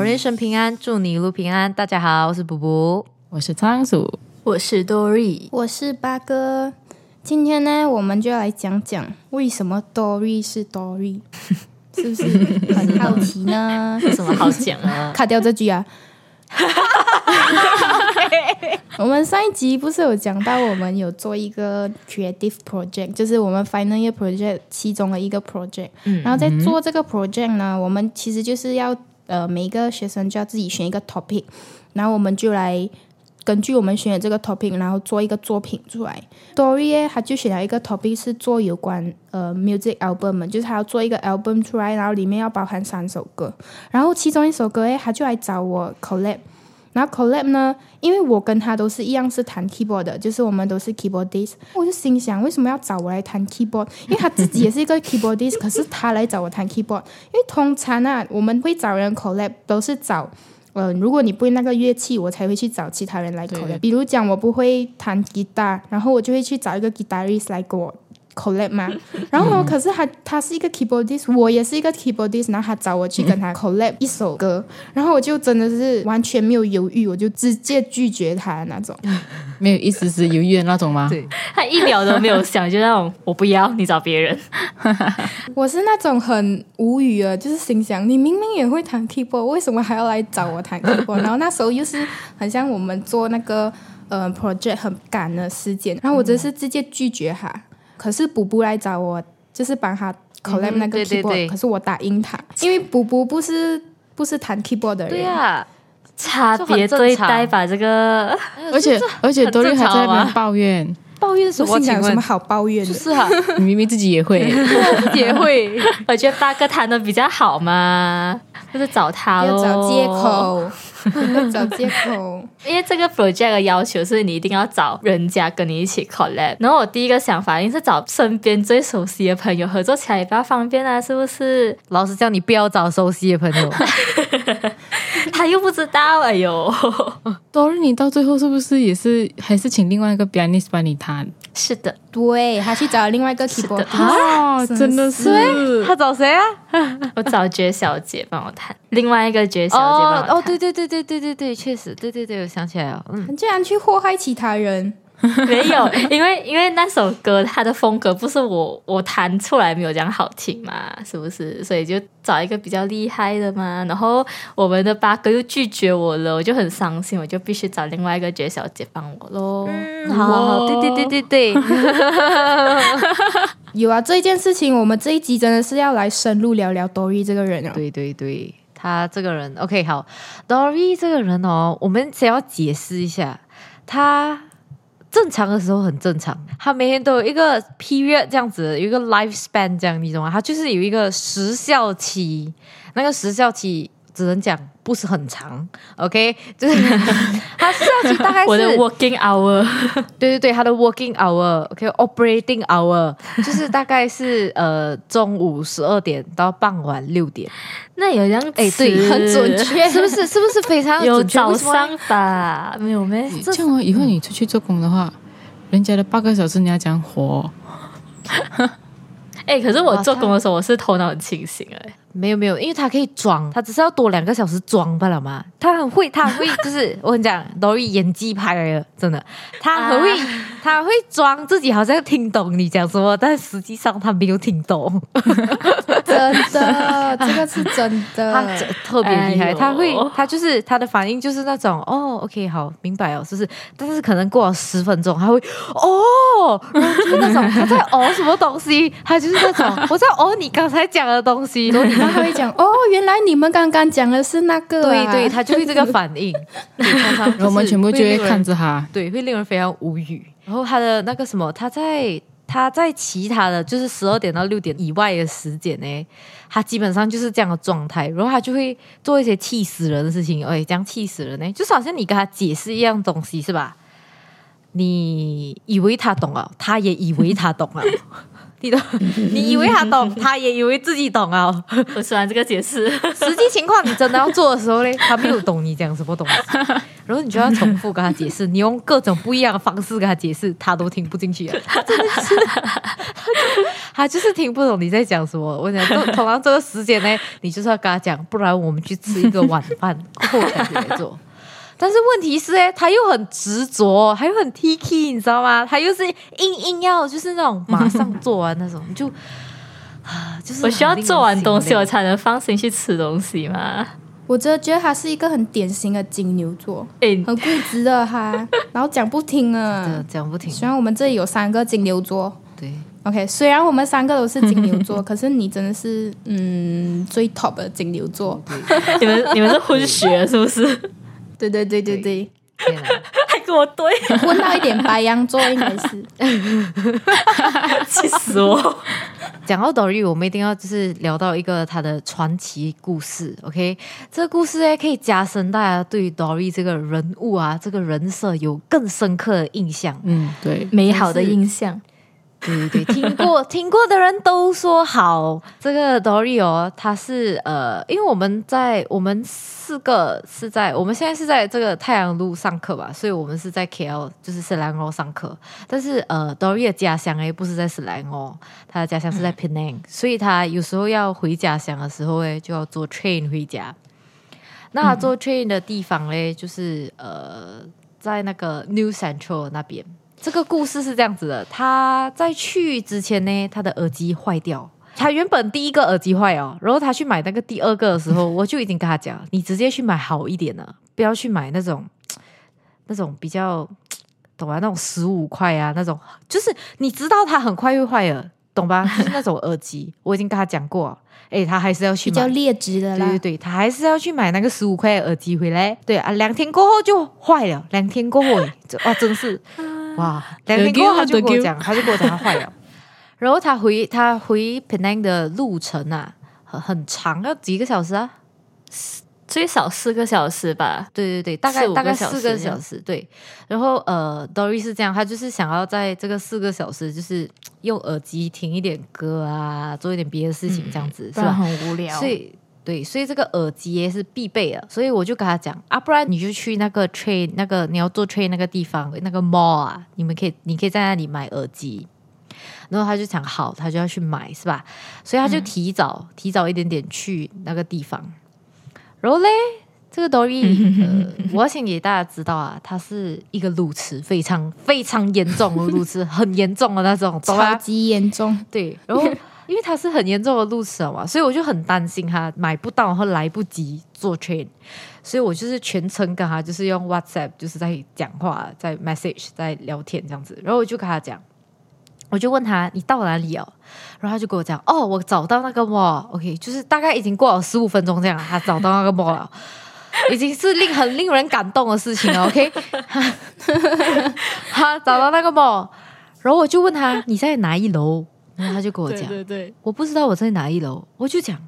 好人一生平安，祝你一路平安。大家好，我是卜卜。我是仓鼠，我是 Dory，我是八哥。今天呢，我们就要来讲讲为什么 Dory 是 Dory，是不是很好奇呢？有 什么好讲啊？卡掉这句啊！我们上一集不是有讲到，我们有做一个 creative project，就是我们 final year project 其中的一个 project。然后在做这个 project 呢，我们其实就是要呃每一个学生就要自己选一个 topic，然后我们就来根据我们选的这个 topic，然后做一个作品出来。Dory 他就选了一个 topic 是做有关呃 music album，就是他要做一个 album 出来，然后里面要包含三首歌，然后其中一首歌诶，他就来找我 collab。然后 collab 呢，因为我跟他都是一样是弹 keyboard 的，就是我们都是 keyboardist，我就心想为什么要找我来弹 keyboard？因为他自己也是一个 keyboardist，可是他来找我弹 keyboard，因为通常啊，我们会找人 collab 都是找，呃，如果你不会那个乐器，我才会去找其他人来 collab。比如讲我不会弹吉他，然后我就会去找一个 guitarist 来给我。Collab 嘛，然后可是他他是一个 keyboardist，我也是一个 keyboardist，然后他找我去跟他 collab 一首歌，然后我就真的是完全没有犹豫，我就直接拒绝他的那种，没有一丝丝犹豫的那种吗？对，他一秒都没有想，就那种我不要，你找别人。我是那种很无语的，就是心想你明明也会弹 keyboard，为什么还要来找我弹 keyboard？然后那时候又是很像我们做那个呃 project 很赶的时间，然后我真是直接拒绝他。可是补补来找我，就是帮他 collab 那个 keyboard，可是我打赢他，因为补补不是不是弹 keyboard 的人，对啊，差别对待吧这个，而且而且多瑞还在那边抱怨，抱怨什么？有什么好抱怨的？是啊，你明明自己也会，也会，我觉得八哥弹的比较好嘛，就是找他要找借口。找借口，因为这个 project 的要求是你一定要找人家跟你一起 collab。然后我第一个想法，一定是找身边最熟悉的朋友合作起来也比较方便啊，是不是？老师叫你不要找熟悉的朋友，他又不知道。哎呦，多日，你到最后是不是也是还是请另外一个 pianist 帮你弹？是的，对，他去找另外一个 keyboard。啊，真的是，他找谁啊？我找绝小姐帮我弹，另外一个绝小姐帮我弹。哦，对对对对对对对，确实，对对对，我想起来了。嗯，竟然去祸害其他人。没有，因为因为那首歌它的风格不是我我弹出来没有这样好听嘛，是不是？所以就找一个比较厉害的嘛。然后我们的八哥又拒绝我了，我就很伤心，我就必须找另外一个绝小姐帮我喽。嗯，好好，对对对对对。有啊，这一件事情，我们这一集真的是要来深入聊聊 Dory 这个人啊。对对对，他这个人，OK，好，Dory 这个人哦，我们先要解释一下他。正常的时候很正常，他每天都有一个 period 这样子，有一个 life span 这样，你懂吗？他就是有一个时效期，那个时效期只能讲。不是很长，OK，就是他设计大概是我的 working hour，对 对对，他的 working hour，OK，operating hour，就是大概是 呃中午十二点到傍晚六点，那有样哎对，很准确，是不是？是不是非常有早上吧？没有没？这样哦，以后你出去做工的话，人家的八个小时你要讲活。哎，可是我做工的时候，我是头脑很清醒哎。没有没有，因为他可以装，他只是要多两个小时装罢了嘛。他很会，他会 就是我跟你讲，都是演技派来的，真的。他很会，他会装自己好像听懂你讲什么，但实际上他没有听懂。真的，这个是真的，他特别厉害。他会，他就是他的反应就是那种哦，OK，好，明白哦，是不是？但是可能过了十分钟，他会哦，就是那种他在哦什么东西，他就是那种我在哦你刚才讲的东西。他会讲哦，原来你们刚刚讲的是那个，对对，他就会这个反应，然后我们全部就会看着他，对，会令人非常无语。然后他的那个什么，他在他在其他的就是十二点到六点以外的时间呢，他基本上就是这样的状态。然后他就会做一些气死人的事情，哎，这样气死人呢，就是好像你跟他解释一样东西是吧？你以为他懂了，他也以为他懂了。你懂？你以为他懂，他也以为自己懂啊。我喜欢这个解释。实际情况你真的要做的时候呢，他没有懂你讲什么东西，然后你就要重复跟他解释，你用各种不一样的方式跟他解释，他都听不进去啊。他真的是，他就是听不懂你在讲什么。我讲，通常这个时间呢，你就是要跟他讲，不然我们去吃一个晚饭，后才来做。但是问题是，哎，他又很执着，他又很 T K，你知道吗？他又是硬硬要，就是那种马上做完那种，就 啊，就是我需要做完东西，我才才能放心去吃东西嘛。我真的觉得他是一个很典型的金牛座，哎，很固执的哈，然后讲不听啊，讲不听。虽然我们这里有三个金牛座，对，OK，虽然我们三个都是金牛座，可是你真的是嗯最 top 的金牛座，你们你们是混血是不是？对对对对对，还跟我对，问到一点白羊座应该是，气死我！讲到 Dory，我们一定要就是聊到一个他的传奇故事。OK，这个故事呢可以加深大家对于 Dory 这个人物啊，这个人设有更深刻的印象。嗯，对，美好的印象。对对对，听过 听过的人都说好。这个 Dory 哦，他是呃，因为我们在我们四个是在我们现在是在这个太阳路上课吧，所以我们是在 KL 就是斯兰欧上课。但是呃，Dory 的家乡哎不是在斯兰欧，他的家乡是在 Penang，所以他有时候要回家乡的时候哎就要坐 train 回家。那坐 train 的地方嘞，就是呃在那个 New Central 那边。这个故事是这样子的，他在去之前呢，他的耳机坏掉。他原本第一个耳机坏哦，然后他去买那个第二个的时候，我就已经跟他讲，你直接去买好一点的，不要去买那种那种比较懂吧？那种十五块啊，那种就是你知道它很快会坏了，懂吧？就是那种耳机，我已经跟他讲过，哎，他还是要去比较劣质的啦。对对对，他还是要去买那个十五块的耳机回来。对啊，两天过后就坏了，两天过后，哇，真是。哇！两天过后他就跟我讲，他就跟我讲他坏了。然后他回他回 Penang 的路程啊，很很长，要几个小时啊？最少四个小时吧。对对对，大概大概四个小时。对。然后呃，Dory 是这样，他就是想要在这个四个小时，就是用耳机听一点歌啊，做一点别的事情，这样子是吧？很无聊。所以。对，所以这个耳机也是必备的，所以我就跟他讲啊，不然你就去那个 train 那个你要做 train 那个地方那个 mall 啊，你们可以你可以在那里买耳机，然后他就讲好，他就要去买是吧？所以他就提早提早一点点去那个地方，然后嘞，这个 Dory，我要先给大家知道啊，他是一个路痴，非常非常严重的路痴，很严重的那种，超级严重，对，然后。因为他是很严重的路痴嘛，所以我就很担心他买不到，然后来不及坐 train，所以我就是全程跟他就是用 WhatsApp，就是在讲话，在 message，在聊天这样子。然后我就跟他讲，我就问他你到哪里哦？然后他就跟我讲，哦，我找到那个 mall，OK，就是大概已经过了十五分钟这样，他找到那个 mall 了，已经是令很令人感动的事情了，OK，他找到那个 mall，然后我就问他你在哪一楼？然后他就跟我讲，对对，我不知道我在哪一楼，我就讲，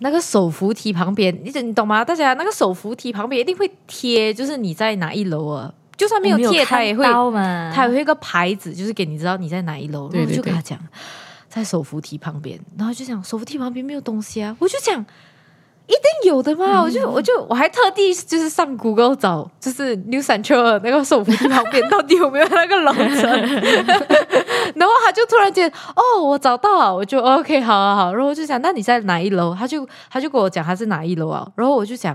那个手扶梯旁边，你你懂吗？大家那个手扶梯旁边一定会贴，就是你在哪一楼啊？就算没有贴，他也会，他也会一个牌子，就是给你知道你在哪一楼。然后就跟他讲，在手扶梯旁边，然后就讲手扶梯旁边没有东西啊，我就讲。一定有的嘛！我就我就我还特地就是上 Google 找，就是 New Central 那个手扶梯旁边到底有没有那个楼层，然后他就突然间哦，我找到了，我就 OK，好好好，然后我就想，那你在哪一楼？他就他就跟我讲他是哪一楼啊？然后我就讲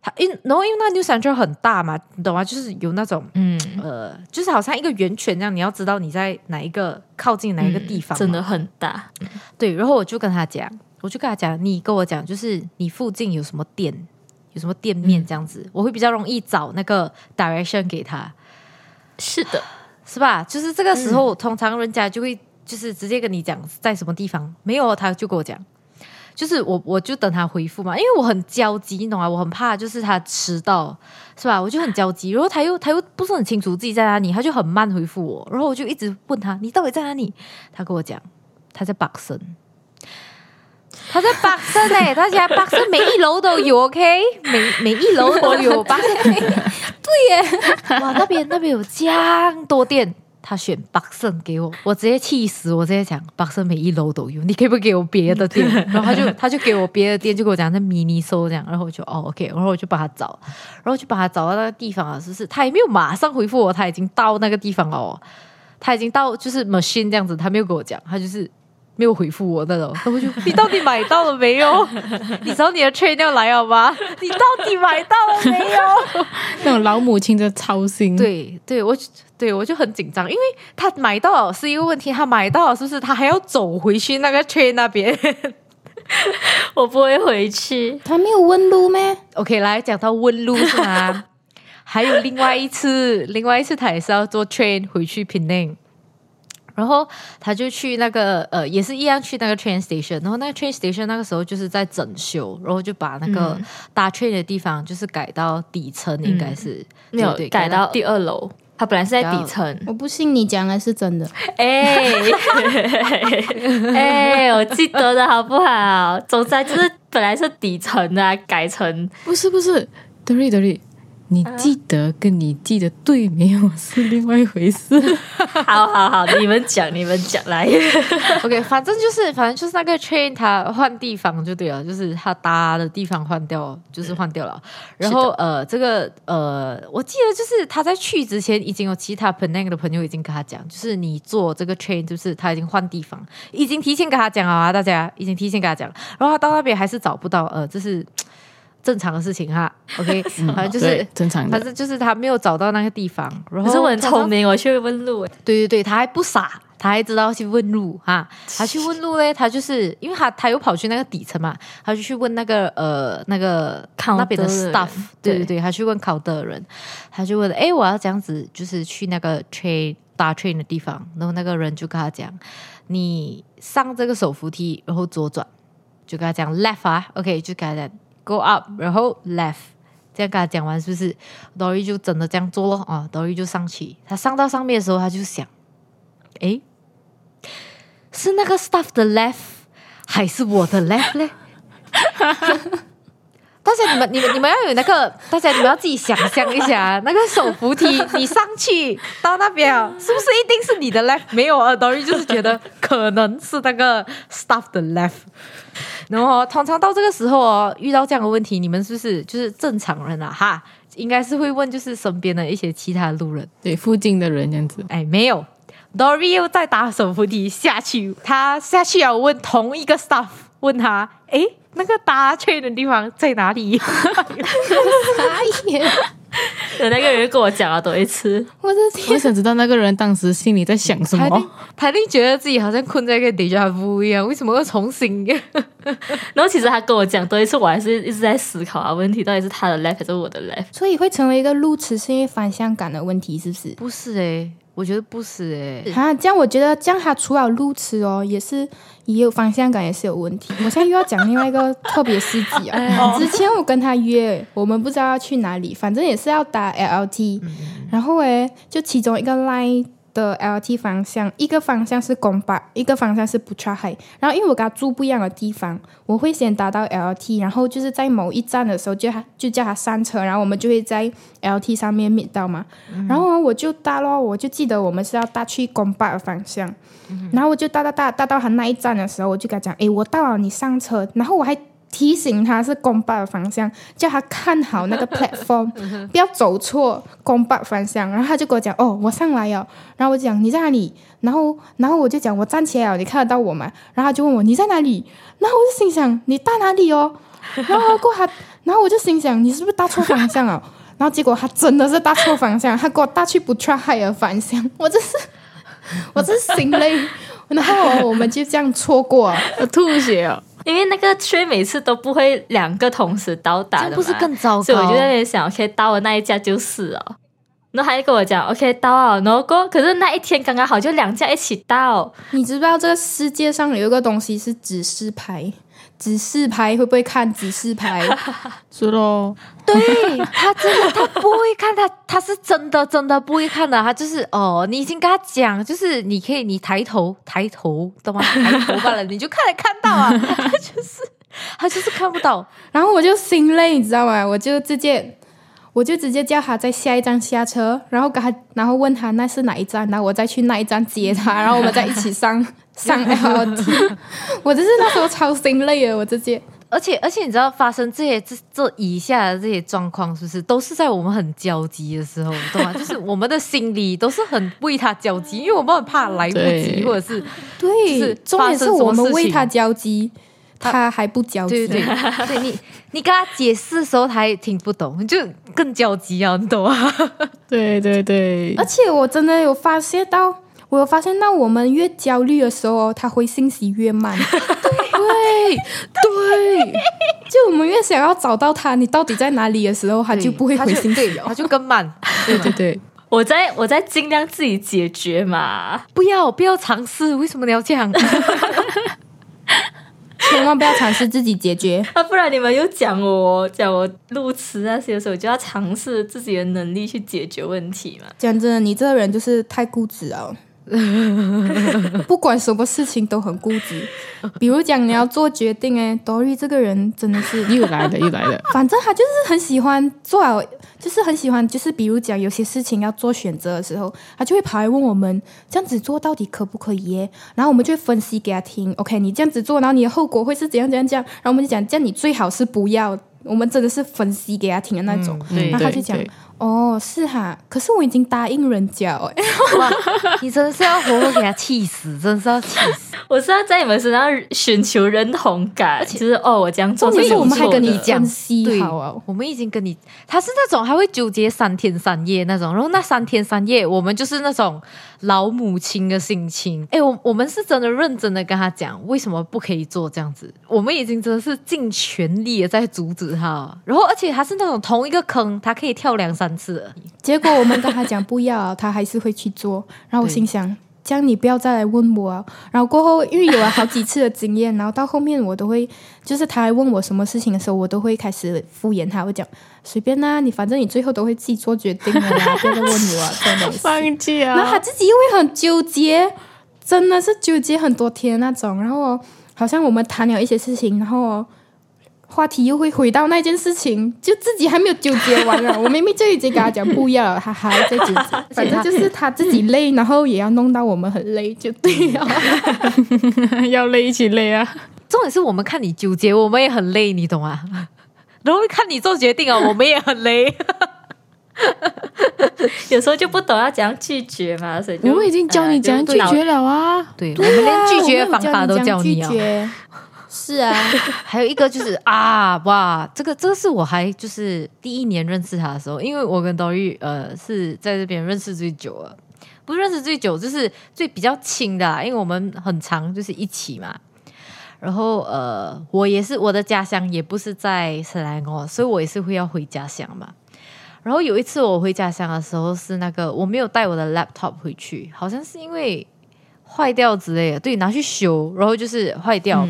他因然后因为那 New Central 很大嘛，你懂吗？就是有那种嗯呃，就是好像一个圆圈这样，你要知道你在哪一个靠近哪一个地方，真的很大。对，然后我就跟他讲。我就跟他讲，你跟我讲，就是你附近有什么店，有什么店面这样子，我会比较容易找那个 direction 给他。是的，是吧？就是这个时候，通常人家就会就是直接跟你讲在什么地方，没有他就跟我讲，就是我我就等他回复嘛，因为我很焦急，你懂吗？我很怕就是他迟到，是吧？我就很焦急，然后他又他又不是很清楚自己在哪里，他就很慢回复我，然后我就一直问他，你到底在哪里？他跟我讲他在巴生。他在巴生诶，他家巴生每一楼都有，OK，每每一楼都有巴生。对耶，哇，那边那边有这样多店，他选巴胜给我，我直接气死，我直接讲巴胜每一楼都有，你可不可以给我别的店？然后他就他就给我别的店，就跟我讲那迷你搜这样，然后我就哦 OK，然后我就把他找，然后就把他找到那个地方了，就是他也没有马上回复我，他已经到那个地方了哦，他已经到就是 machine 这样子，他没有跟我讲，他就是。没有回复我那种，然后我就你到底买到了没有？你找你的 train 要来好吗？你到底买到了没有？那种老母亲的操心。对对，我对我就很紧张，因为他买到了是一个问题，他买到了是不是？他还要走回去那个 train 那边，我不会回去。他没有问路咩？OK，来讲到问路是吗？还有另外一次，另外一次他也是要坐 train 回去 Penang，然后他就去那个呃，也是一样去那个 train station，然后那个 train station 那个时候就是在整修，然后就把那个搭 train 的地方就是改到底层，应该是、没有改到第二楼，他本来是在底层。我不信你讲的是真的。哎 哎，我记得的好不好？总之就是本来是底层的啊，改成不是不是，德瑞德瑞，你记得跟你记得对没有是另外一回事。好好好，你们讲你们讲来。OK，反正就是反正就是那个 train 它换地方就对了，就是它搭的地方换掉，就是换掉了。然后呃，这个呃，我记得就是他在去之前已经有其他 Penang 的朋友已经跟他讲，就是你坐这个 train，就是他已经换地方，已经提前跟他讲了啊，大家已经提前跟他讲了。然后他到那边还是找不到，呃，就是正常的事情哈。OK，反正就是。正常反。正就是他没有找到那个地方，然后可是我很聪明，我去问路。对对对，他还不傻，他还知道去问路哈。他去问路嘞，他就是因为他他又跑去那个底层嘛，他就去问那个呃那个那边的 staff，对对对对，他去问考的人，他就问，哎，我要这样子，就是去那个 train 搭 train 的地方，然后那个人就跟他讲，你上这个手扶梯，然后左转，就跟他讲 left 啊，OK，就跟他讲 go up，然后 left。这样跟他讲完，是不是？Dory 就真的这样做了啊，Dory 就上去。他上到上面的时候，他就想，诶，是那个 staff 的 left 还是我的 left 嘞？大家你们你们你们要有那个，大家你们要自己想象一下，那个手扶梯 你上去到那边啊，是不是一定是你的 left？没有啊，Dory 就是觉得可能是那个 staff 的 left。然后通常到这个时候哦，遇到这样的问题，你们是不是就是正常人啊？哈，应该是会问就是身边的一些其他路人。对附近的人这样子，哎，没有，Dory 又在打手扶梯下去，他下去要问同一个 staff，问他，哎，那个搭 train 的地方在哪里？傻眼！有那个人跟我讲了多一次，我我的天，想知道那个人当时心里在想什么。他一定觉得自己好像困在一个 deja vu 一样，为什么要重新？然后其实他跟我讲多一次，我还是一直在思考啊，问题到底是他的 left 还是我的 left？所以会成为一个路痴，是因为方向感的问题，是不是？不是哎、我觉得不是哎、啊，这样我觉得这样他除了路痴哦，也是也有方向感，也是有问题。我现在又要讲另外一个特别司机啊，之前我跟他约，我们不知道要去哪里，反正也是要搭 LLT，、然后诶，就其中一个 line 的 LRT 方向，一个方向是公巴，一个方向是 Putra High。然后因为我跟他住不一样的地方，我会先搭到 LRT，然后就是在某一站的时候就他就叫他上车，然后我们就会在 LRT 上面 meet 到嘛。然后我就搭咯，我就记得我们是要搭去公巴的方向，然后我就搭搭搭搭到他那一站的时候，我就跟他讲，诶，我到了，你上车。然后我还提醒他是公巴的方向，叫他看好那个 platform，不要走错公巴方向。然后他就跟我讲，哦，我上来了。然后我讲你在哪里？然后然后我就讲我站起来了，你看得到我吗？然后他就问我你在哪里？然后我就心想你到哪里哦？然后过他，然后我就心想你是不是搭错方向了？然后结果他真的是搭错方向，他给我搭去不 try high 的方向，我真是，我真是心累。然后我们就这样错过了，我 吐血哦！因为那个 train 每次都不会两个同时到达的不是更糟糕？所以我就在那里想，OK，到了那一架就是哦。然后他就跟我讲，OK，到了，然后过，可是那一天刚刚好就两架一起到，你知不知道这个世界上有一个东西是指示牌？指示牌会不会看指示牌？是咯，对他真的他不会看，他他是真的真的不会看的，他就是哦，你已经跟他讲，就是你可以你抬头抬头，懂吗？抬头罢了，你就看看到啊，他就是他就是看不到，然后我就心累，你知道吗？我就直接，我就直接叫他在下一站下车，然后跟他，然后问他那是哪一站，然后我再去那一站接他，然后我们再一起上上 LRT。我就是那时候超心累的，我直接。而且而且你知道发生这些这这以下的这些状况，是不是都是在我们很焦急的时候，懂吗？就是我们的心里都是很为他焦急，因为我们很怕来不及，或者是对，就是重点是我们为他焦急，他还不焦急。对对 对，对你你跟他解释的时候，他也听不懂，你就更焦急啊，你懂吗？对对对而，且我真的有发现到，我有发现到，我们越焦虑的时候，他回信息越慢。对对，就我们越想要找到他，你到底在哪里的时候，他就不会回信息对，他就更慢。对对对，我在我在尽量自己解决嘛。不要不要尝试，为什么你要这样？千万不要尝试自己解决。啊，不然你们又讲我讲我路痴那些的时候，我就要尝试自己的能力去解决问题嘛。讲真的，你这个人就是太固执了。不管什么事情都很固执，比如讲你要做决定，哎，Dory 这个人真的是，又来了又来了，反正他就是很喜欢做好，就是很喜欢，就是比如讲有些事情要做选择的时候，他就会跑来问我们这样子做到底可不可以耶？然后我们就会分析给他听，OK，你这样子做，然后你的后果会是怎样怎样怎样，然后我们就讲，这样你最好是不要。我们真的是分析给他听的那种，然后他就讲对，哦，是哈，可是我已经答应人家哦，哇，你真的是要活活给他气死，真的是要气死。我是要在你们身上寻求认同感，就是哦，我这样做重点是是有我们还跟你讲析对好？啊，我们已经跟你，他是那种还会纠结三天三夜那种，然后那三天三夜，我们就是那种老母亲的性侵。哎，我我们是真的认真的跟他讲，为什么不可以做这样子？我们已经真的是尽全力的在阻止他，然后而且他是那种同一个坑，他可以跳两三次。结果我们跟他讲不要，他还是会去做。然后我心想，这样你不要再来问我。然后过后，因为有了好几次的经验，然后到后面我都会，就是他来问我什么事情的时候，我都会开始敷衍他，我讲随便啦、你反正你最后都会自己做决定的啦，不要再问我啊，真的是。放弃然后他！自己又会很纠结，真的是纠结很多天那种。然后好像我们谈了一些事情，然后话题又会回到那件事情，就自己还没有纠结完了。我明明就已经跟他讲不要了，他还在纠结。反正就是他自己累，然后也要弄到我们很累，就对了。要累一起累啊！重点是我们看你纠结，我们也很累，你懂吗？然后看你做决定啊，我们也很累。有时候就不懂要怎样拒绝嘛，所以我们已经教你怎样拒绝了啊！对，我们连拒绝的方法都教教你啊。是啊，还有一个就是啊，哇，这个这个是我还就是第一年认识他的时候，因为我跟 Dory 呃是在这边认识最久了，不是认识最久，就是最比较亲的、啊，因为我们很长就是一起嘛。然后呃，我也是我的家乡也不是在斯兰哦，所以我也是会要回家乡嘛。然后有一次我回家乡的时候，是那个我没有带我的 laptop 回去，好像是因为坏掉之类的，对，拿去修，然后就是坏掉。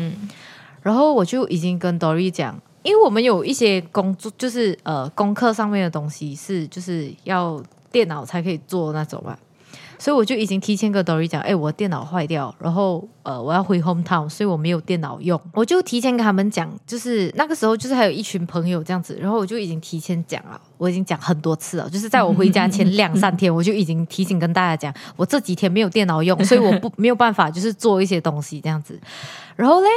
然后我就已经跟 Dory 讲，因为我们有一些工作，就是呃功课上面的东西是就是要电脑才可以做那种嘛，所以我就已经提前跟 Dory 讲，哎，我电脑坏掉，然后呃我要回 hometown，所以我没有电脑用，我就提前跟他们讲，就是那个时候就是还有一群朋友这样子，然后我就已经提前讲了，我已经讲很多次了，就是在我回家前两三天，我就已经提醒跟大家讲，我这几天没有电脑用，所以我不没有办法就是做一些东西这样子，然后嘞。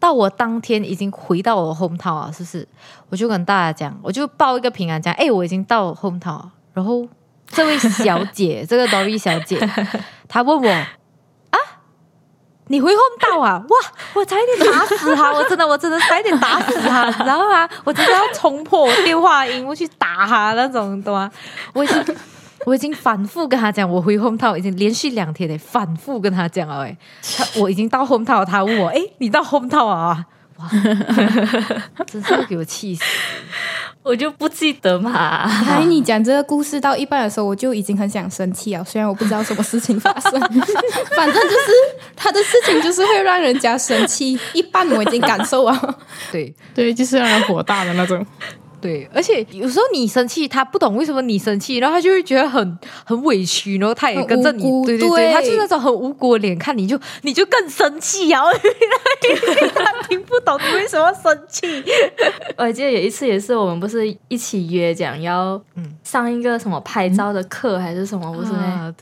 到我当天已经回到我 hometown 了，是不是？我就跟大家讲，我就报一个平安讲，哎，我已经到 hometown 了。然后这位小姐，这个 Dory 小姐，她问我啊，你回 hometown 啊？哇，我差一点打死她，我真的，我真的差一点打死她，你知道吗？我真的要冲破我电话音，我去打她那种，你懂吗？我已经。我已经反复跟他讲，我回 hometown 已经连续两天嘞，反复跟他讲了哎，他我已经到 hometown，他问我，哎，你到 hometown 啊？哇，真是要给我气死！我就不记得嘛。还你讲这个故事到一半的时候，我就已经很想生气了。虽然我不知道什么事情发生，反正就是他的事情就是会让人家生气。一半我已经感受啊，对，对，就是让人火大的那种。对，而且有时候你生气，他不懂为什么你生气，然后他就会觉得很很委屈，然后他也跟着你对对对他就是那种很无辜的脸看你就你就更生气啊，他听不懂你为什么生气。我记得有一次也是我们不是一起约讲要嗯。上一个什么拍照的课还是什么，不是对啊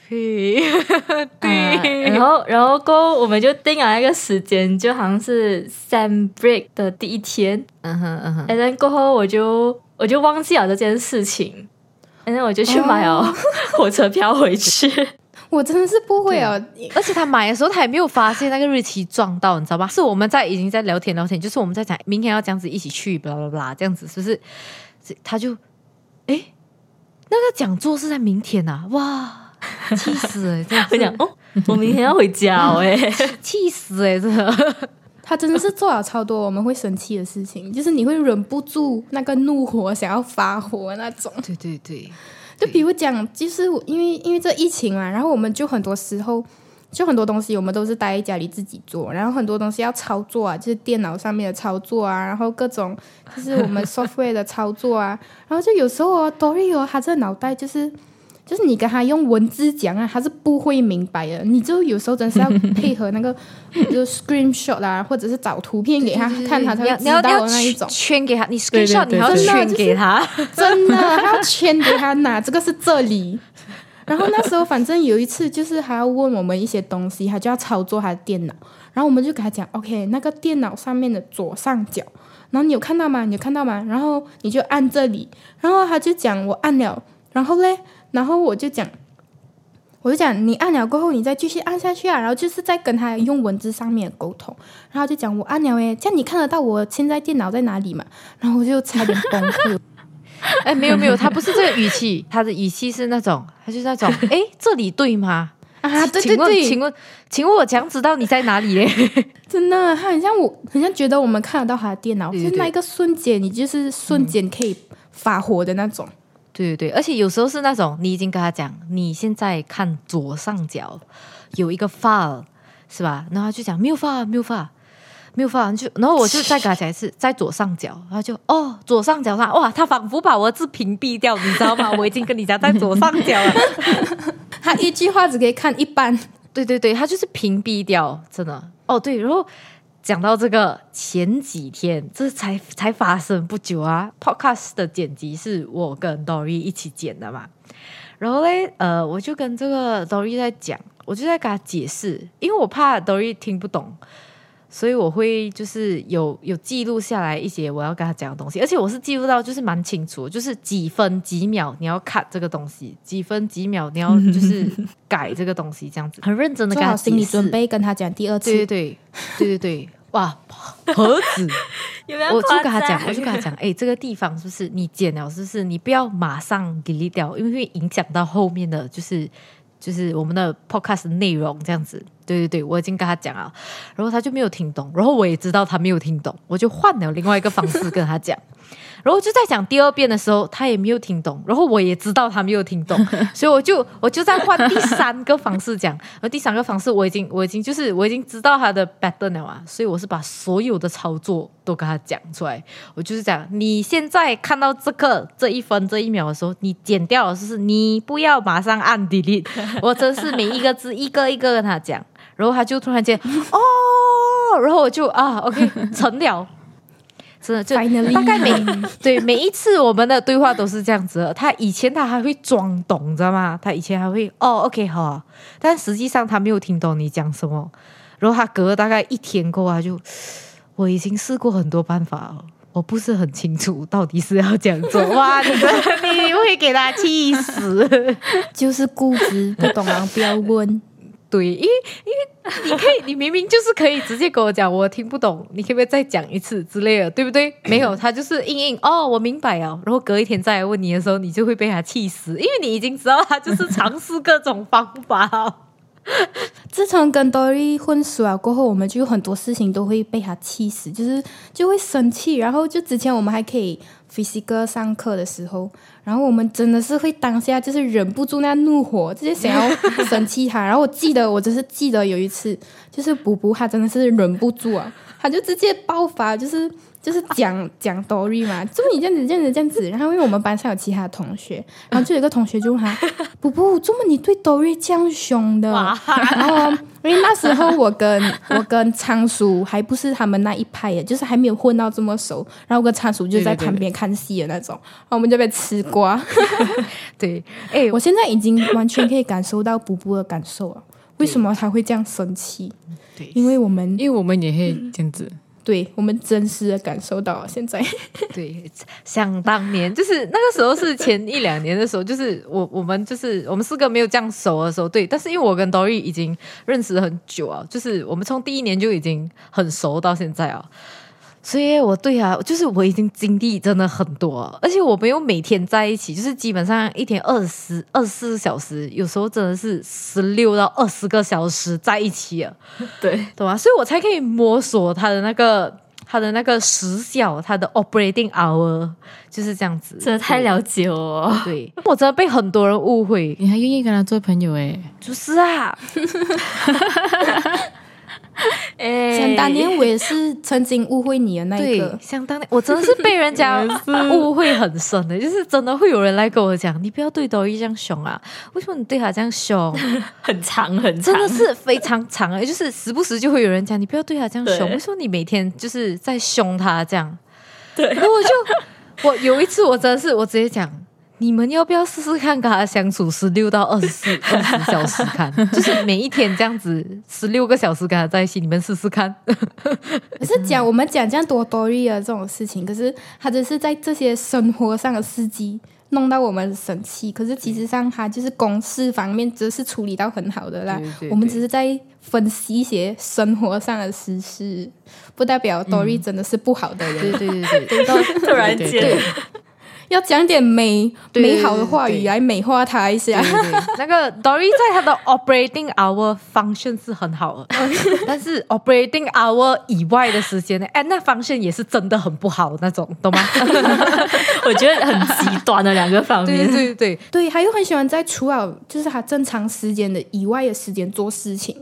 对，然后，然后过后我们就定了一个时间，就好像是 Sam break 的第一天，嗯哼嗯哼，然后过后我就我就忘记了这件事情，然后我就去买了 火车票回去。我真的是不会哦，而且他买的时候，他也没有发现那个日期撞到，你知道吗？是我们在已经在聊天聊天，就是我们在讲明天要这样子一起去，巴拉巴拉这样子，是不是？他就，诶，那个讲座是在明天呐、哇，气死了！这样子我讲哦，我明天要回家哦，哎，气死哎、真的。他真的是做了超多我们会生气的事情，就是你会忍不住那个怒火，想要发火那种。对对对，就比如讲，就是因为因为这疫情嘛，然后我们就很多时候就很多东西我们都是待在家里自己做，然后很多东西要操作啊，就是电脑上面的操作啊，然后各种就是我们 software 的操作啊，然后就有时候哦，Dory 哦，他这脑袋就是。就是你跟他用文字讲啊，他是不会明白的。你就有时候真是要配合那个，就 screenshot 啦、或者是找图片给他看，他才会知道那一种。圈给他，你 screenshot 你还要圈给他。真的，他要圈给他拿，这个是这里。然后那时候反正有一次就是还要问我们一些东西，他就要操作他的电脑，然后我们就给他讲，OK，那个电脑上面的左上角，然后你有看到吗？你有看到吗？然后你就按这里，然后他就讲我按了，然后嘞，然后我就讲。我就讲，你按了过后，你再继续按下去啊，然后就是在跟他用文字上面沟通，然后就讲我按了诶，这样你看得到我现在电脑在哪里嘛？然后我就差点崩溃，哎，没有没有，他不是这个语气，他的语气是那种，他就是那种，哎，这里对吗？啊，对对，对，请问，请问我怎样知道你在哪里嘞？真的，他很像我，很像觉得我们看得到他的电脑，对对就是那一个瞬间，你就是瞬间可以发火的那种。对对对，而且有时候是那种你已经跟他讲，你现在看左上角有一个 file 是吧？然后他就讲没有 file，没有 file。没有 file，就然后我就再给他讲一次，在左上角，然后就哦，左上角上，哇，他仿佛把我的字屏蔽掉，你知道吗？我已经跟你讲在左上角了。他一句话只可以看一半，对对对，他就是屏蔽掉，真的。哦，对，然后讲到这个前几天，这才才发生不久啊。Podcast 的剪辑是我跟 Dory 一起剪的嘛，然后嘞，呃，我就跟这个 Dory 在讲，我就在跟他解释，因为我怕 Dory 听不懂。所以我会就是有有记录下来一些我要跟他讲的东西，而且我是记录到就是蛮清楚，就是几分几秒你要 cut 这个东西，几分几秒你要就是 改这个东西，这样子很认真的跟他心理准。备跟他讲第二次。对对对对对对，哇，盒子，有有我就跟他讲，我就跟他讲，哎，这个地方是不是你剪了，是不是你不要马上 delete 掉，因为会影响到后面的就是就是我们的 podcast 内容这样子。对对对，我已经跟他讲了，然后他就没有听懂，然后我也知道他没有听懂，我就换了另外一个方式跟他讲。然后就在讲第二遍的时候，他也没有听懂，然后我也知道他没有听懂，所以我就我就在换第三个方式讲，然后第三个方式我已经我已经就是我已经知道他的 pattern 了嘛，所以我是把所有的操作都跟他讲出来，我就是讲你现在看到这个这一分这一秒的时候，你剪掉了，就是你不要马上按 delete，我真是每一个字一个一个跟他讲，然后他就突然间哦，然后我就啊 OK 成了。真的就大概每 对每一次我们的对话都是这样子的。他以前他还会装懂，知道吗？他以前还会哦，OK 好啊，但实际上他没有听懂你讲什么。然后他隔了大概一天过后，他就我已经试过很多办法了。我不是很清楚到底是要这样做，哇！你会给他气死。就是固执，不懂啊，不要问。对，因为因为你可以，你明明就是可以直接跟我讲，我听不懂，你可不可以再讲一次之类的，对不对？没有，他就是硬硬哦，我明白了。然后隔一天再来问你的时候，你就会被他气死，因为你已经知道他就是尝试各种方法。自从跟 Dory 混熟了过后，我们就有很多事情都会被他气死，就是就会生气。然后就之前我们还可以 physical 上课的时候，然后我们真的是会当下就是忍不住那怒火，直接想要生气他。然后我记得，我就是记得有一次，就是补补他真的是忍不住啊，他就直接爆发，就是。就是讲讲 Dory 嘛，怎么你这样子这样子这样子？然后因为我们班上有其他同学，然后就有一个同学就问他：“不 不，怎么你对 Dory 这样凶的？”然后因为那时候我跟我跟仓鼠还不是他们那一派耶，就是还没有混到这么熟，然后我跟仓鼠就在旁边看戏的那种，然后我们就被吃瓜。对，哎，我现在已经完全可以感受到布布的感受了。为什么他会这样生气？对因为我们因为我们也会这样子，对我们真实的感受到了现在。对，想当年就是那个时候是前一两年的时候，就是我我们就是我们四个没有这样熟的时候，对，但是因为我跟 Dory 已经认识很久啊，就是我们从第一年就已经很熟到现在啊。所以我对啊，就是我已经经历真的很多，而且我没有每天在一起，就是基本上一天二十二十四小时，有时候真的是十六到二十个小时在一起啊，对，懂吗？所以我才可以摸索他的那个他的那个时效，他的 operating hour 就是这样子，真的太了解我哦。对，我真的被很多人误会，你还愿意跟他做朋友哎？就是啊，哎。想当年我也是曾经误会你的那一个，，想当年我真的是被人家 误会很深的，就是真的会有人来跟我讲，你不要对抖音这样凶啊，为什么你对他这样凶？很长很长，真的是非常长啊，就是时不时就会有人讲，你不要对他这样凶，对。为什么你每天就是在凶他这样？对，然后我就我有一次我真的是我直接讲。你们要不要试试看跟他相处十六到二十四 二十小时看，就是每一天这样子十六个小时跟他在一起，你们试试看。可是讲我们讲这样多 Dory 的这种事情，可是他只是在这些生活上的司机弄到我们生气，可是其实上他就是公事方面只是处理到很好的啦。对对对我们只是在分析一些生活上的实事，不代表 Dory 真的是不好的人。对对对对，突然对间对要讲点美美好的话语来美化他一下。那个 Dory 在他的 operating hour function 是很好的，但是 operating hour 以外的时间呢，哎，那 function 也是真的很不好那种，懂吗？我觉得很极端的两个方对面。对对对对，他又很喜欢在除了就是他正常时间的以外的时间做事情，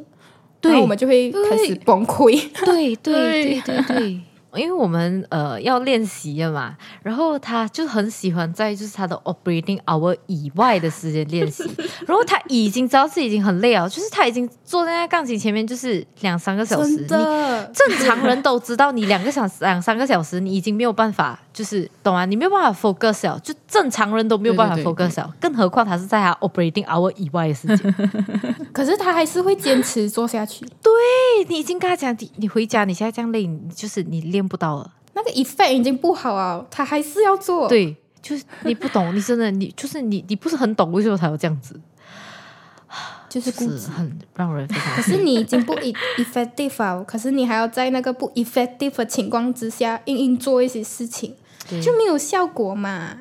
对然后我们就会开始崩溃。对对对对对。因为我们呃要练习了嘛，然后他就很喜欢在就是他的 operating hour 以外的时间练习，然后他已经知道自己已经很累了，就是他已经坐在那钢琴前面就是两三个小时，真的，正常人都知道，你两个小时、两三个小时，你已经没有办法，就是懂啊？你没有办法 focus 了，就正常人都没有办法 focus 了，更何况他是在他 operating hour 以外的时间。可是他还是会坚持做下去。对你已经跟他讲，你你回家，你现在这样累，你就是你练不到了。那个 effect 已经不好啊，他还是要做。，对，就是你不懂，你真的你就是你你不是很懂为什么他要这样子，就是固执。是很让人非常可是你已经不 e- effective 啊，可是你还要在那个不 effective 的情况之下，硬硬做一些事情，就没有效果嘛。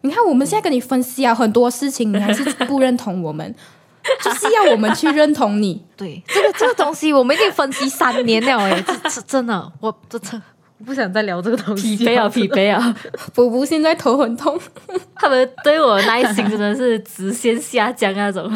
你看，我们现在跟你分析啊很多事情，你还是不认同我们，就是要我们去认同你。对这个这个东西，我们已经分析三年了哎，这这真的，我这这我不想再聊这个东西，疲惫啊，疲惫啊！补补现在头很痛，他们对我的耐心真的是直线下降那种。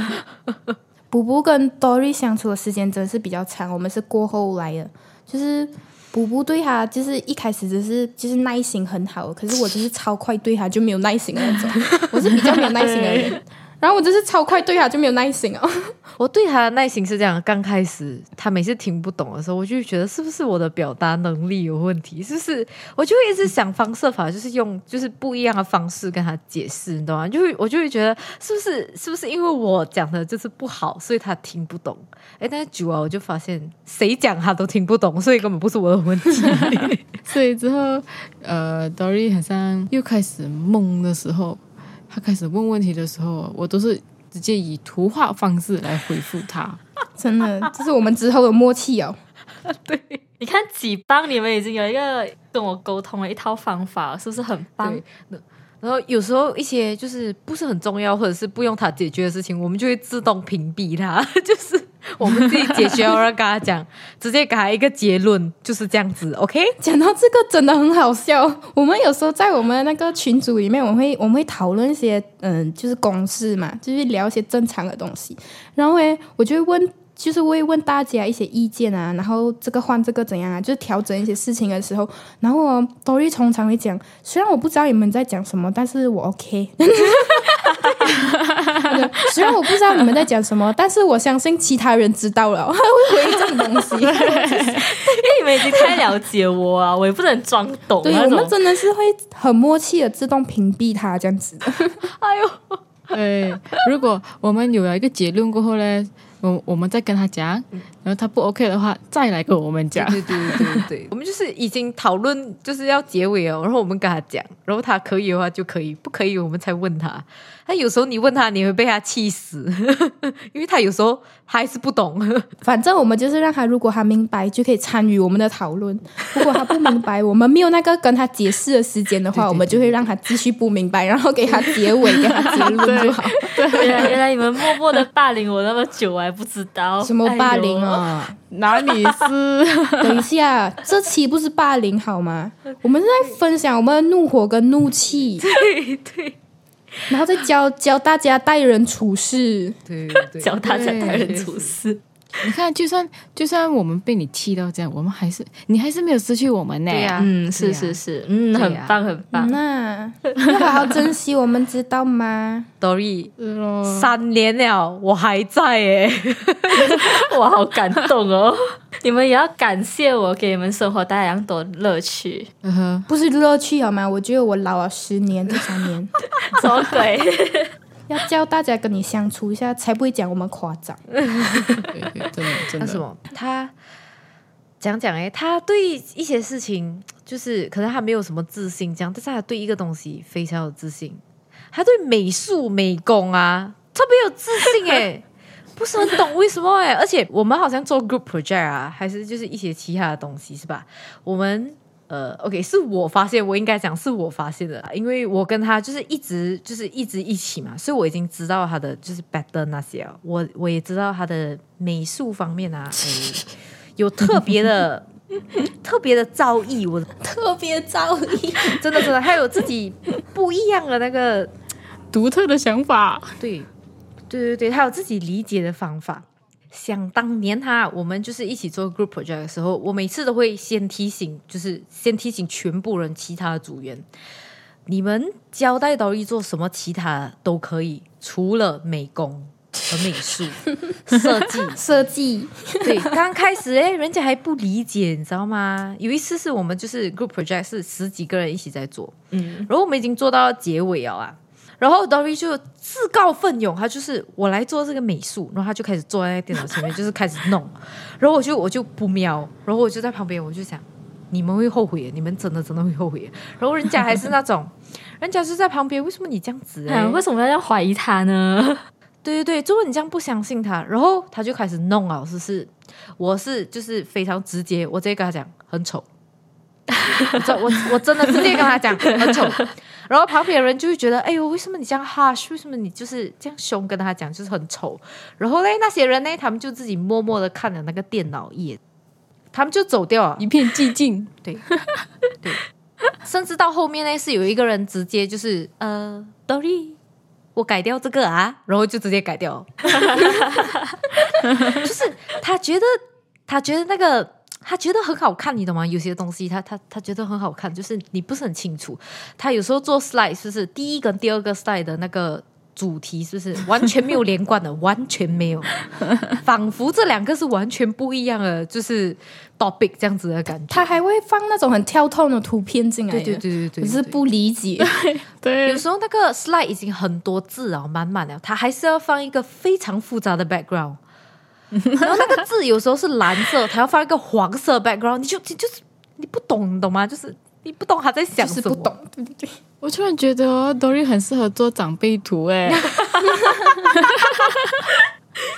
补补跟 Dory 相处的时间真的是比较长，我们是过后来的，就是补补对他就是一开始只是就是耐心很好，可是我就是超快对他就没有耐心的那种，我是比较没有耐心的人，然后我就是超快对他就没有耐心哦。我对他的耐心是这样，刚开始他每次听不懂的时候，我就会觉得是不是我的表达能力有问题，是不是？我就会一直想方设法，就是用就是不一样的方式跟他解释，你懂吗？就会我就会觉得是不是是不是因为我讲的就是不好，所以他听不懂？哎，但是久啊，我就发现谁讲他都听不懂，所以根本不是我的问题。所以之后，呃，Dory 好像又开始懵的时候，他开始问问题的时候，我都是直接以图画方式来回复他。真的，这是我们之后的默契哦。对你看几棒，你们已经有一个跟我沟通的一套方法，是不是很棒？然后有时候一些就是不是很重要，或者是不用他解决的事情，我们就会自动屏蔽他，就是 我们自己解决，然后跟他讲，直接给他一个结论，就是这样子，OK？讲到这个真的很好笑。我们有时候在我们那个群组里面，我们会我们会讨论一些嗯，就是公式嘛，就是聊一些正常的东西。然后诶，我就会问就是会问大家一些意见啊，然后这个换这个怎样啊，就是调整一些事情的时候，然后哦 Dory 通常会讲，虽然我不知道你们在讲什么，但是我 OK。虽然我不知道你们在讲什么，但是我相信其他人知道了，他会回这种东西。因为你们已经太了解我啊，我也不能装懂对，我们。真的是会很默契的自动屏蔽他这样子的。哎呦，对，如果我们有了一个结论过后呢，我我们再跟他讲，然后他不 OK 的话，再来跟我们讲。对对对对对，我们就是已经讨论就是要结尾哦，然后我们跟他讲，然后他可以的话就可以，不可以我们才问他。他有时候你问他，你会被他气死，因为他有时候他还是不懂。反正我们就是让他，如果他明白，就可以参与我们的讨论；如果他不明白，我们没有那个跟他解释的时间的话，我们就会让他继续不明白，然后给他结尾，给他结论就好。原来原来你们默默的霸凌我那么久，我还不知道什么霸凌啊？哪里是？等一下，这期不是霸凌好吗？我们是在分享我们的怒火跟怒气，对对然后再教教大家待人处事。对对，教大家待人处事。你看，就算就算我们被你气到这样，我们还是你还是没有失去我们呢。对呀、嗯，是是是，嗯，很棒很棒。那要好好珍惜，我们知道吗？Dory，三年了，我还在耶。我，好感动哦！你们也要感谢我，给你们生活带来很多乐趣。不是乐趣好吗？我觉得我老了十年，这三年什么鬼？要教大家跟你相处一下，才不会讲我们夸张。对对，真的真的。他什么？他讲讲哎，他对一些事情就是可能他没有什么自信，这样，但是他对一个东西非常有自信。他对美术美工啊特别有自信哎，不是很懂为什么哎。而且我们好像做 group project 啊，还是就是一些其他的东西是吧？我们。呃，OK，是我发现，我应该讲是我发现的啦，因为我跟他就是一直就是一直一起嘛，所以我已经知道他的就是 better 那些啊，我我也知道他的美术方面啊，诶有特别的 特别的造诣，我特别造诣，真的真的，还有自己不一样的那个，独特的想法，对对对对，他有自己理解的方法。想当年哈，我们就是一起做 group project 的时候，我每次都会先提醒，就是先提醒全部人，其他的组员，你们交代到一做什么，其他都可以，除了美工和美术 设计。设计对，刚开始哎，人家还不理解，你知道吗？有一次是我们就是 group project 是十几个人一起在做，嗯，然后我们已经做到结尾了啊。然后 Dory 就自告奋勇，他就是我来做这个美术，然后他就开始坐在电脑前面，就是开始弄。然后我就我就不瞄，然后我就在旁边，我就想，你们会后悔，你们真的真的会后悔。然后人家还是那种，人家是在旁边，为什么你这样子、欸？哎，为什么要怀疑他呢？对对对，如果你这样不相信他，然后他就开始弄啊，是是，我是就是非常直接，我直接跟他讲很丑，我我我真的直接跟他讲很丑，然后旁边的人就会觉得，哎呦，为什么你这样 harsh？为什么你就是这样凶跟他讲，就是很丑？然后嘞，那些人呢，他们就自己默默的看了那个电脑一眼，他们就走掉了。一片寂静。对 对，甚至到后面呢，是有一个人直接就是呃，Dory，我改掉这个啊，然后就直接改掉，就是他觉得他觉得那个。他觉得很好看，你懂吗？有些东西他他他觉得很好看，就是你不是很清楚。他有时候做 slide 是不是第一跟第二个 slide 的那个主题是不是完全没有连贯的，完全没有，仿佛这两个是完全不一样的，就是 topic 这样子的感觉。他还会放那种很跳痛的图片进来的，对对对对对，我是不理解。对有时候那个 slide 已经很多字啊，满满的，他还是要放一个非常复杂的 background。然后那个字有时候是蓝色，它要放一个黄色 background，你就你就是你不懂，你懂吗？就是你不懂他在想什么，就是不懂，对对对。我突然觉得哦，Dory 很适合做长辈图哎，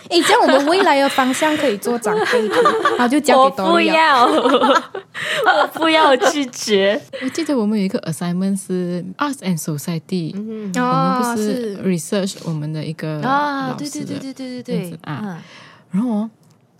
哎，这样我们未来的方向可以做长辈图，然后就交给我不。要，我不要拒绝。我记得我们有一个 assignment 是 Arts and Society，、嗯我哦，们不是 research 我们的一个啊，对对对对对对对啊嗯然后哦，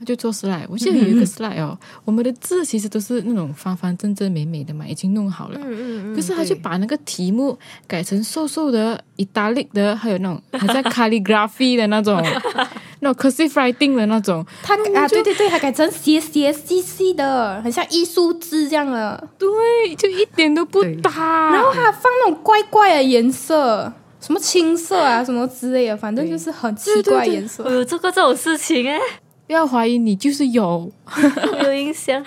他就做 slide，我记得有一个 slide 哦，我们的字其实都是那种方方正正、美美的嘛，已经弄好了。嗯嗯可是他就把那个题目改成瘦瘦的、意大利的，还有那种还在 calligraphy 的那种 那种 cursive writing 的那种，他啊，对对对，他改成斜斜细细的，很像艺术字这样了。对，就一点都不搭。然后还放那种怪怪的颜色，什么青色啊，什么之类的，反正就是很奇怪的颜色我。有做过这种事情哎，不要怀疑你就是有，我 有印象。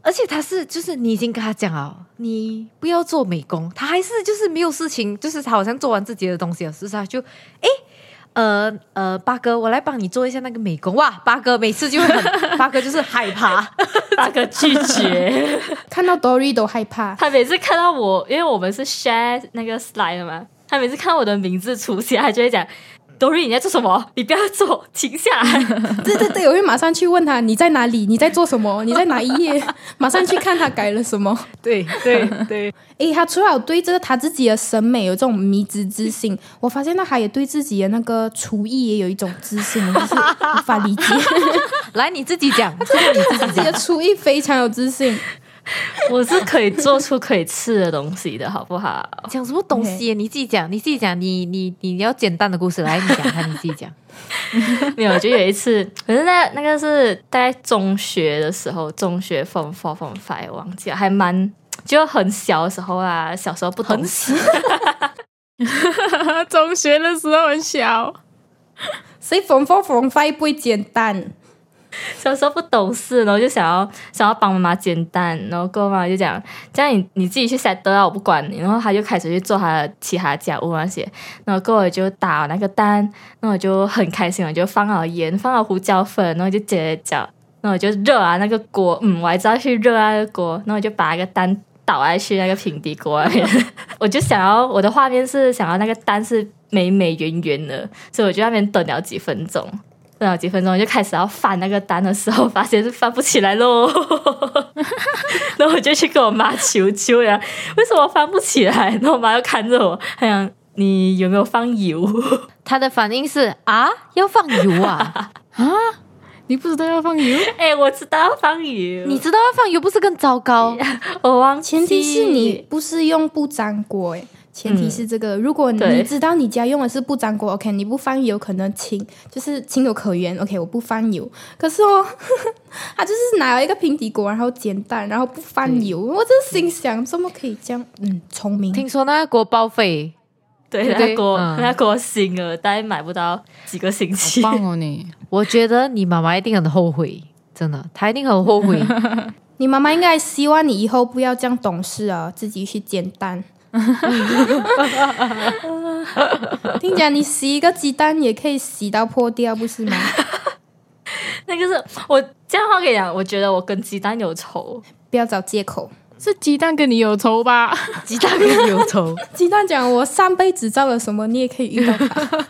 而且他是就是你已经跟他讲了，你不要做美工，他还是就是没有事情，就是他好像做完自己的东西了，是不是？他就诶。呃呃，八哥，我来帮你做一下那个美工哇！八哥每次就会很，八哥就是害怕，八哥拒绝，看到 Dory 都害怕。他每次看到我，因为我们是 share 那个 slide 的嘛，他每次看到我的名字出现，他就会讲：“Dory 你在做什么？你不要做，停下来。对对对，我会马上去问他你在哪里，你在做什么，你在哪一页，马上去看他改了什么。对对对，诶，他除了对这个他自己的审美有这种迷之自信，我发现到他也对自己的那个厨艺也有一种自信，我就是无法理解。来你自己讲，这个你自己的。厨艺非常有自信。我是可以做出可以吃的东西的，好不好？讲什么东西？你自己讲，你自己讲，你你你要简单的故事来，你讲看，你自己讲。没有，就有一次，可是那那个是大概中学的时候，中学 form four form five 忘记了，还蛮就很小的时候啊，小时候不懂事，中学的时候很小，所以 Form Four Form Five 不会简单，小时候不懂事，然后就想要想要帮妈妈煎蛋，然后跟我妈妈就讲，这样你你自己去 set 啊，我不管你。然后他就开始去做他的其他家务那些，然后跟我就打那个蛋，然后我就很开心，我就放好盐，放好胡椒粉，然后就煎搅，然后我就热啊那个锅，嗯，我还知道去热啊那个锅，然后我就把那个蛋倒下去那个平底锅那边，我就想要我的画面是想要那个蛋是美美圆圆的，所以我就在那边等了几分钟。等了几分钟，就开始要翻那个单的时候，发现是翻不起来喽。然后我就去跟我妈求救呀，为什么翻不起来？然后我妈又看着我，她想你有没有放油？她的反应是啊，要放油啊 啊？你不知道要放油？哎、我知道要放油，你知道要放油不是更糟糕？我忘记前提是你不是用不粘锅诶。前提是这个，如果你知道你家用的是不粘锅，OK，你不放油可能情就是情有可原，OK，我不放油。可是哦，他就是拿了一个平底锅，然后煎蛋，然后不放油，我真心想，怎么可以这样？嗯，聪明。听说那个锅报废，对那锅嗯那锅新了，大概买不到几个星期。棒哦你！我觉得你妈妈一定很后悔，真的，她一定很后悔。你妈妈应该希望你以后不要这样懂事啊，自己去煎蛋。听讲你洗一个鸡蛋也可以洗到破掉，不是吗？那个是我这样话跟你讲，我觉得我跟鸡蛋有仇。不要找借口。是鸡蛋跟你有仇吧？鸡蛋跟你有仇，鸡蛋讲我上辈子造了什么，你也可以遇到它。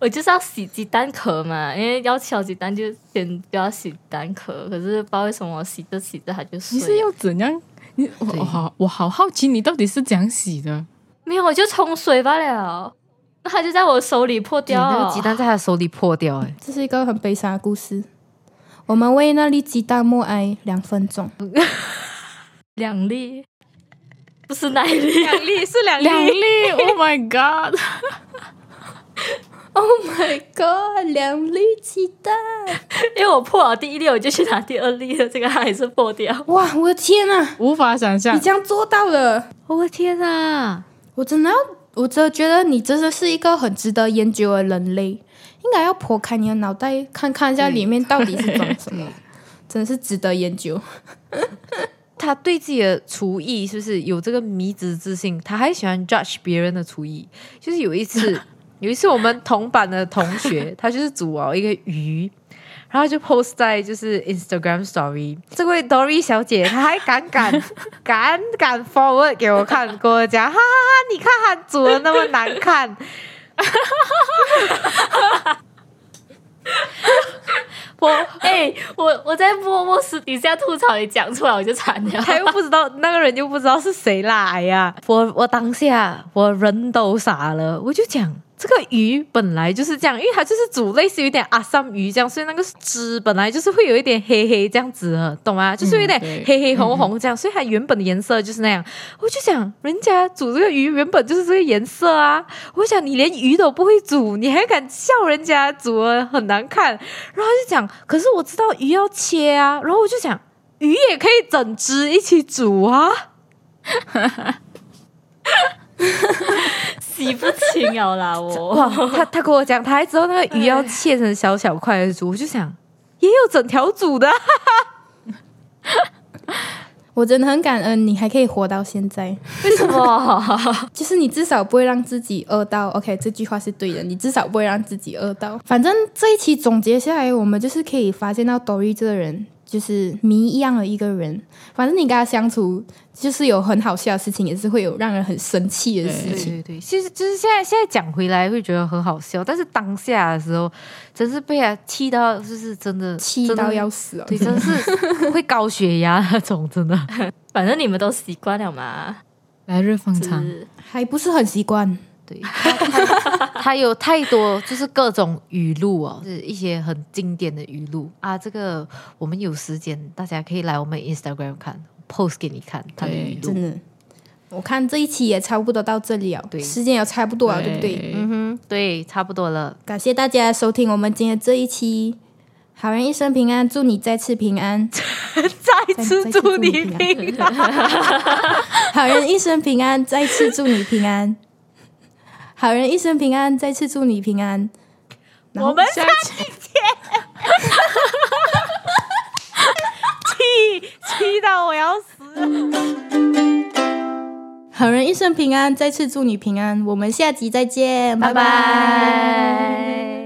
我就是要洗鸡蛋壳嘛，因为要敲鸡蛋就先不要洗蛋壳。可是不知道为什么我洗着洗着它就碎了。你是要怎样？你 我我好我好好奇，你到底是怎样洗的？没有，我就冲水罢了。那它就在我手里破掉了。那个鸡蛋在他手里破掉，哎，这是一个很悲伤的故事。我们为那粒鸡蛋默哀两分钟。两粒，不是那一粒。两粒是两粒两粒，Oh my god！Oh my god！两粒鸡蛋，因为我破了第一粒，我就去拿第二粒了，这个它还是破掉。哇！我的天啊，无法想象你，这样做到了！我的天啊！我真的要，我真的觉得你真的是一个很值得研究的人类，应该要剖开你的脑袋，看看一下里面到底是装什么，真的是值得研究。他对自己的厨艺是不是有这个迷之自信？他还喜欢 judge 别人的厨艺。就是有一次，有一次我们同班的同学，他就是煮了一个鱼，然后就 post 在就是 Instagram Story。这位 Dory 小姐，她还敢敢 敢敢 forward 给我看，跟我讲，哈哈哈，你看她煮的那么难看。我哎、我我在默默私底下吐槽，你讲出来我就惨了。他又不知道那个人又不知道是谁啦，哎呀，我我当下我人都傻了，我就讲这个鱼本来就是这样，因为它就是煮类似有点阿三鱼这样，所以那个汁本来就是会有一点黑黑这样子的，懂吗？就是有点黑黑红红这样，所以它原本的颜色就是那样。我就想，人家煮这个鱼原本就是这个颜色啊！我想你连鱼都不会煮，你还敢笑人家煮的很难看？然后他就讲，可是我知道鱼要切啊，然后我就想，鱼也可以整只一起煮啊。洗不清了啦，我 哇，他他跟我讲，他还知道那个鱼要切成小小块的煮，我就想，也有整条煮的啊、我真的很感恩你还可以活到现在，为什么？就是你至少不会让自己饿到。OK，这句话是对的，你至少不会让自己饿到。反正这一期总结下来，我们就是可以发现到 Dory 这个人就是谜一样的一个人。反正你跟他相处，就是有很好笑的事情，也是会有让人很生气的事情。对对，其实就是现在现在讲回来会觉得很好笑，但是当下的时候真是被他气到，就是真的气到要死哦！对，真是 会高血压那种，真的。反正你们都习惯了嘛。来日方长，还不是很习惯。对，他他他有太多就是各种语录哦，是一些很经典的语录啊。这个我们有时间，大家可以来我们 Instagram 看，post 给你看他的语录真。的，我看这一期也差不多到这里了，对时间也差不多了，对不对？嗯哼，对，差不多了。感谢大家收听我们今天这一期，好人一生平安，祝你再次平安，再次祝你平安。好人一生平安，再次祝你平安，好人一生平安，再次祝你平安。我们下期见气气到我要死。好人一生平安，再次祝你平安。我们下集再见，拜拜拜拜。